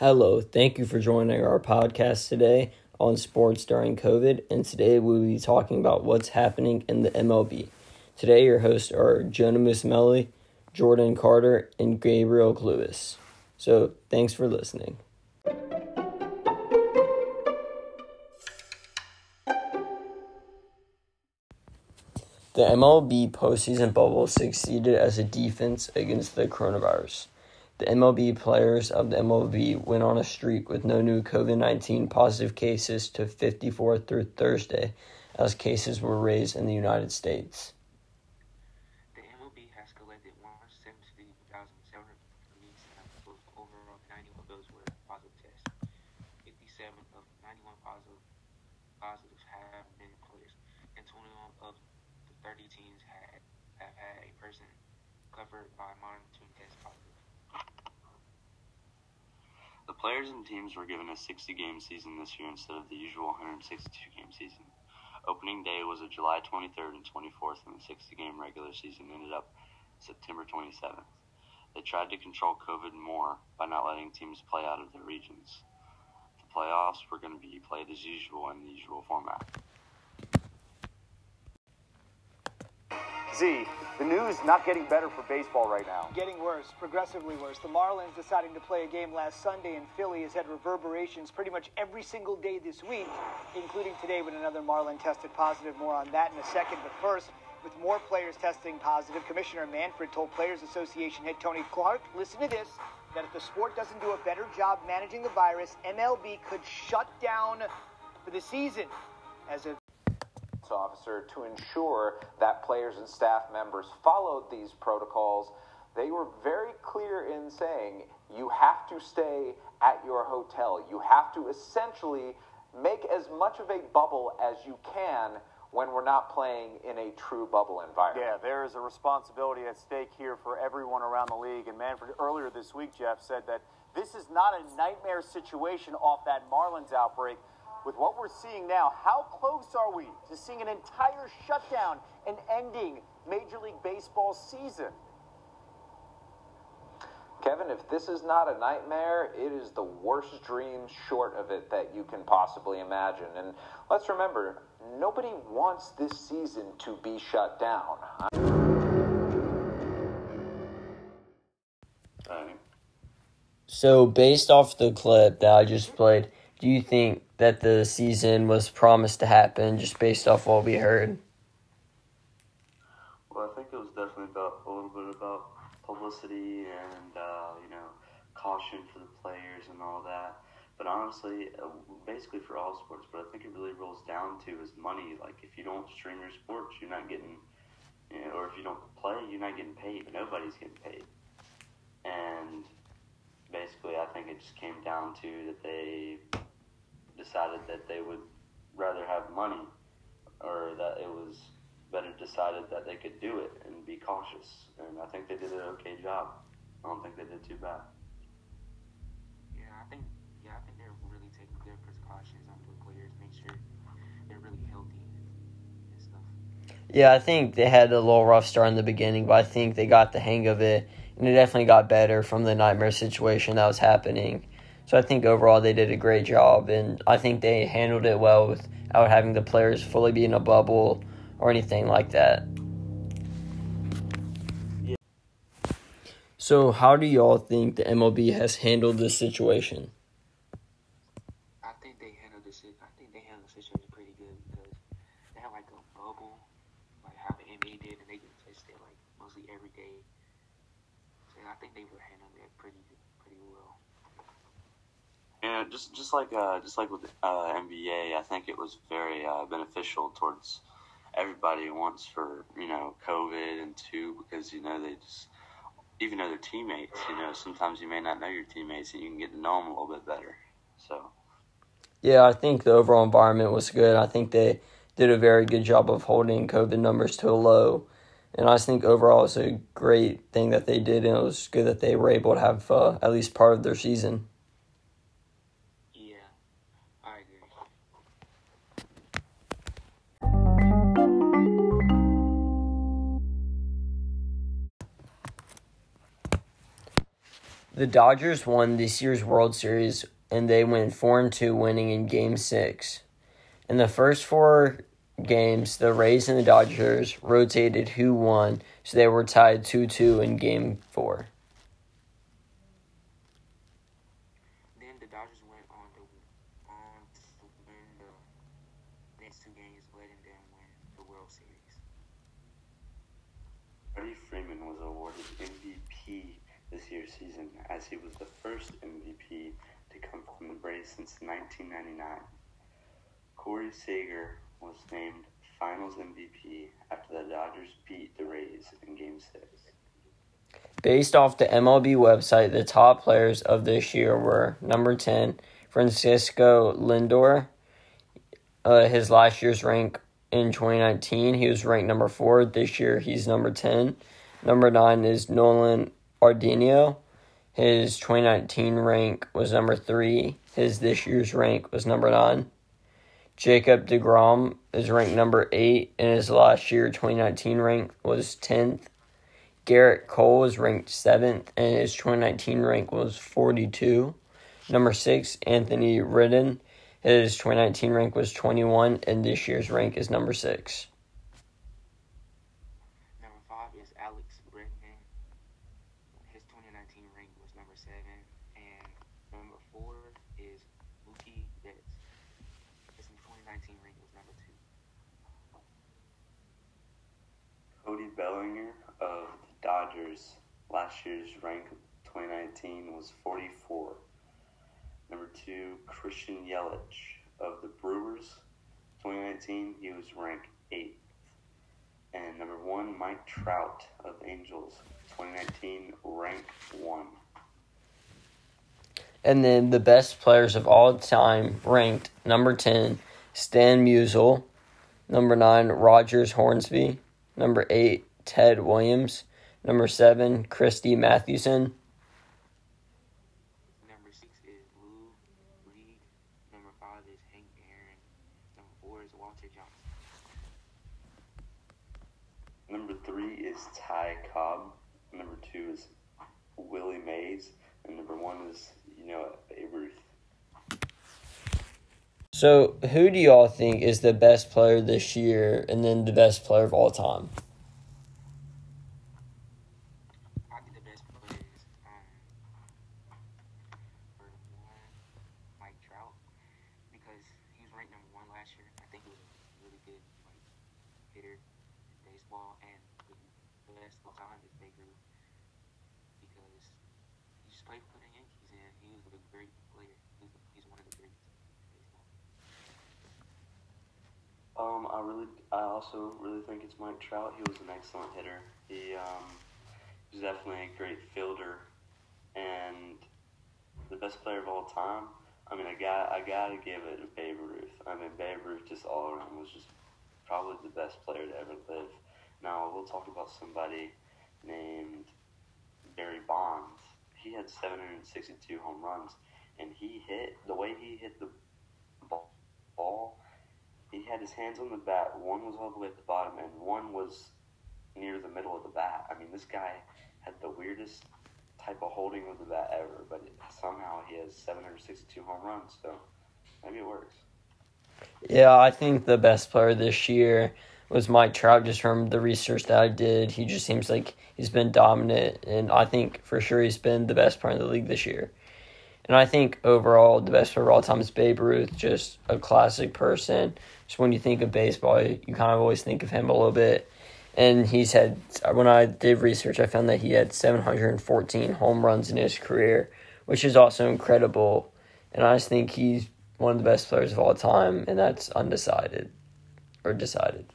Hello, thank you for joining our podcast today on sports during COVID. And today we'll be talking about what's happening in the MLB. Today, your hosts are Jonah Musmelli, Jordan Carter, and Gabriel Lewis. So, thanks for listening. The MLB postseason bubble succeeded as a defense against the coronavirus. The MLB players of the MLB went on a streak with no new COVID 19 positive cases to 54 through Thursday, as cases were raised in the United States. The MLB has collected 170,700 unique samples. Overall, 91 of those were positive tests. 57 of 91 positive positives have been players, and 21 of the 30 teams had have had a person covered by monitoring test positive. Players and teams were given a 60 game season this year instead of the usual 162 game season. Opening day was a July 23rd and 24th, and the 60 game regular season ended up September 27th. They tried to control COVID more by not letting teams play out of their regions. The playoffs were going to be played as usual in the usual format. Z, the news not getting better for baseball right now. Getting worse, progressively worse. The Marlins deciding to play a game last Sunday in Philly has had reverberations pretty much every single day this week, including today when another Marlin tested positive. More on that in a second. But first, with more players testing positive, Commissioner Manfred told Players Association head Tony Clark, listen to this, that if the sport doesn't do a better job managing the virus, MLB could shut down for the season as of Officer to ensure that players and staff members followed these protocols. They were very clear in saying you have to stay at your hotel. You have to essentially make as much of a bubble as you can when we're not playing in a true bubble environment. Yeah, there is a responsibility at stake here for everyone around the league. And Manfred, earlier this week, Jeff said that this is not a nightmare situation off that Marlins outbreak with what we're seeing now, how close are we to seeing an entire shutdown and ending Major League Baseball season? Kevin, if this is not a nightmare, it is the worst dream short of it that you can possibly imagine. And let's remember, nobody wants this season to be shut down. So, based off the clip that I just played, do you think that the season was promised to happen just based off what we heard? Well, I think it was definitely about a little bit about publicity and uh, you know caution for the players and all that. But honestly, uh, basically for all sports, but I think it really rolls down to is money. Like if you don't stream your sports, you're not getting, you know, or if you don't play, you're not getting paid. Nobody's getting paid. And basically, I think it just came down to that they decided that they would rather have money or that it was better decided that they could do it and be cautious. And I think they did an okay job. I don't think they did too bad. Yeah, I think yeah, I think they're really taking good precautions on the players, make sure they're really healthy and stuff. Yeah, I think they had a little rough start in the beginning, but I think they got the hang of it, and it definitely got better from the nightmare situation that was happening. So I think overall they did a great job, and I think they handled it well without having the players fully be in a bubble or anything like that. So, how do y'all think the MLB has handled this situation? I think they handled this. I think they handled the situation pretty good because they have like a bubble, like how the NBA did, and they can test it like mostly every day. So I think they were handling it pretty, pretty well. Yeah, just just like uh, just like with uh, NBA, I think it was very uh, beneficial towards everybody. Once for you know COVID, and two because you know they just even though they're teammates, you know sometimes you may not know your teammates, and you can get to know them a little bit better. So. Yeah, I think the overall environment was good. I think they did a very good job of holding COVID numbers to a low. And I think overall it's a great thing that they did, and it was good that they were able to have uh, at least part of their season. The Dodgers won this year's World Series and they went 4 and 2 winning in game 6. In the first 4 games, the Rays and the Dodgers rotated who won, so they were tied 2-2 in game 4. Then the Dodgers went on to on to win the next two games, letting them win the World Series. Freddie Freeman was awarded MVP this year's season as he was the first MVP to come from the Braves since 1999. Corey Seager was named Finals MVP after the Dodgers beat the Rays in Game 6. Based off the MLB website, the top players of this year were number 10, Francisco Lindor. Uh, his last year's rank in 2019, he was ranked number 4. This year, he's number 10. Number 9 is Nolan Arenado. His 2019 rank was number 3. His this year's rank was number 9. Jacob DeGrom is ranked number 8, and his last year 2019 rank was 10th. Gerrit Cole is ranked 7th, and his 2019 rank was 42. Number 6, Anthony Rendon. His 2019 rank was 21, and this year's rank is number 6. Number five is Alex Bregman. His 2019 rank was number seven, and number four is Mookie Betts. His 2019 rank was number two. Cody Bellinger of the Dodgers last year's rank 2019 was 44. Number two, Christian Yelich of the Brewers 2019 he was ranked 8th. And number one, Mike Trout of Angels 2019 ranked 1. And then the best players of all time ranked number 10, Stan Musial. Number 9, Rogers Hornsby. Number 8, Ted Williams. Number 7, Christy Mathewson. Number six is Lou Reed. Number five is Hank Aaron. Number four is Walter Johnson. Number three is Ty Cobb. Number two is Willie Mays. And number one is, you know, Babe Ruth. So, who do y'all think is the best player this year and then the best player of all time? I think the best player is um for one Mike Trout because he was ranked number one last year. I think he was a really good like hitter in baseball, and the best of time is Babe Ruth because he just played for the Yankees and he was a great player. He's, he's one of the baseball. Um, I really, I also really think it's Mike Trout. He was an excellent hitter. He um, was definitely a great fielder, and the best player of all time. I mean, I got, I gotta give it to Babe Ruth. I mean, Babe Ruth just all around was just probably the best player to ever live. Now we'll talk about somebody named Barry Bonds. He had 762 home runs, and he hit the way he hit the ball he had his hands on the bat. One was all the way at the bottom, and one was near the middle of the bat. I mean, this guy had the weirdest type of holding of the bat ever, but it, somehow he has 762 home runs, so maybe it works. Yeah, I think the best player this year was Mike Trout just from the research that I did. He just seems like he's been dominant, and I think for sure he's been the best player in the league this year. And I think overall, the best of all time is Babe Ruth, just a classic person. Just when you think of baseball, you kind of always think of him a little bit. And he's had, when I did research, I found that he had 714 home runs in his career, which is also incredible. And I just think he's one of the best players of all time, and that's undecided or decided.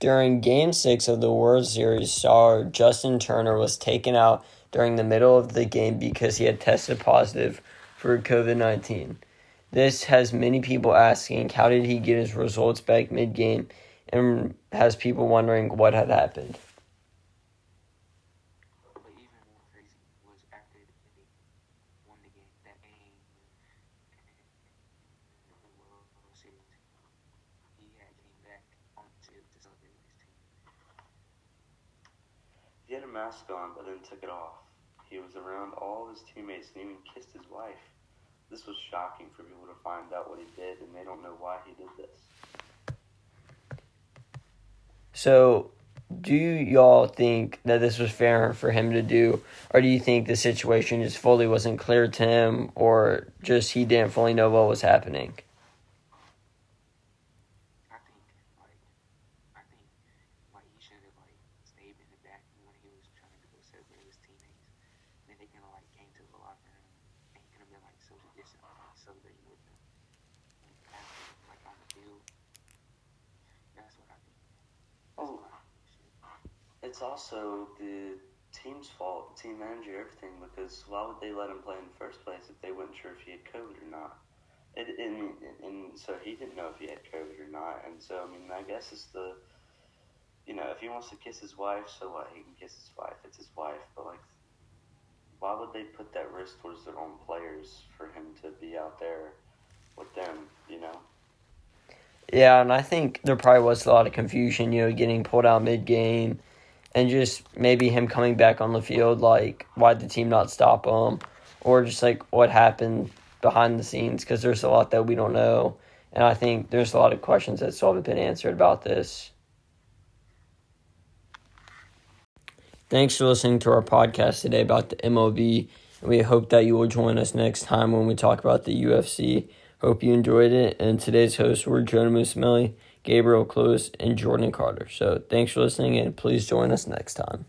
During Game 6 of the World Series, star Justin Turner was taken out during the middle of the game because he had tested positive for COVID 19. This has many people asking how did he get his results back mid game and has people wondering what had happened. But even more crazy was after they won the game, that game in the he had came back on the field to celebrate with his team. He had a mask on, but then took it off. He was around all his teammates and even kissed his wife. This was shocking for people to find out what he did, and they don't know why he did this. So, do y'all think that this was fair for him to do, or do you think the situation just fully wasn't clear to him, or just he didn't fully know what was happening? I think like I think like he should have like stayed in the back when he was trying to go celebrate with his teammates. Then they kind of like came to the locker room and he could have been like social distance, like celebrating with them. Like, like on the field. That's what I think. That's Oh. I It's also the team's fault, team manager, everything, because why would they let him play in the first place if they weren't sure if he had COVID or not? And, and, and so he didn't know if he had COVID or not. And so, I mean, I guess it's the, you know, if he wants to kiss his wife, so what? He can kiss his wife. It's his wife. But, like, why would they put that risk towards their own players for him to be out there with them, you know? Yeah, and I think there probably was a lot of confusion, you know, getting pulled out mid game, and just maybe him coming back on the field. Like, why did the team not stop him, or just like what happened behind the scenes? Because there's a lot that we don't know, and I think there's a lot of questions that still haven't been answered about this. Thanks for listening to our podcast today about the MLB. We hope that you will join us next time when we talk about the UFC. Hope you enjoyed it. And today's hosts were Jonah Musmelli, Gabriel Close, and Jordan Carter. So thanks for listening, and please join us next time.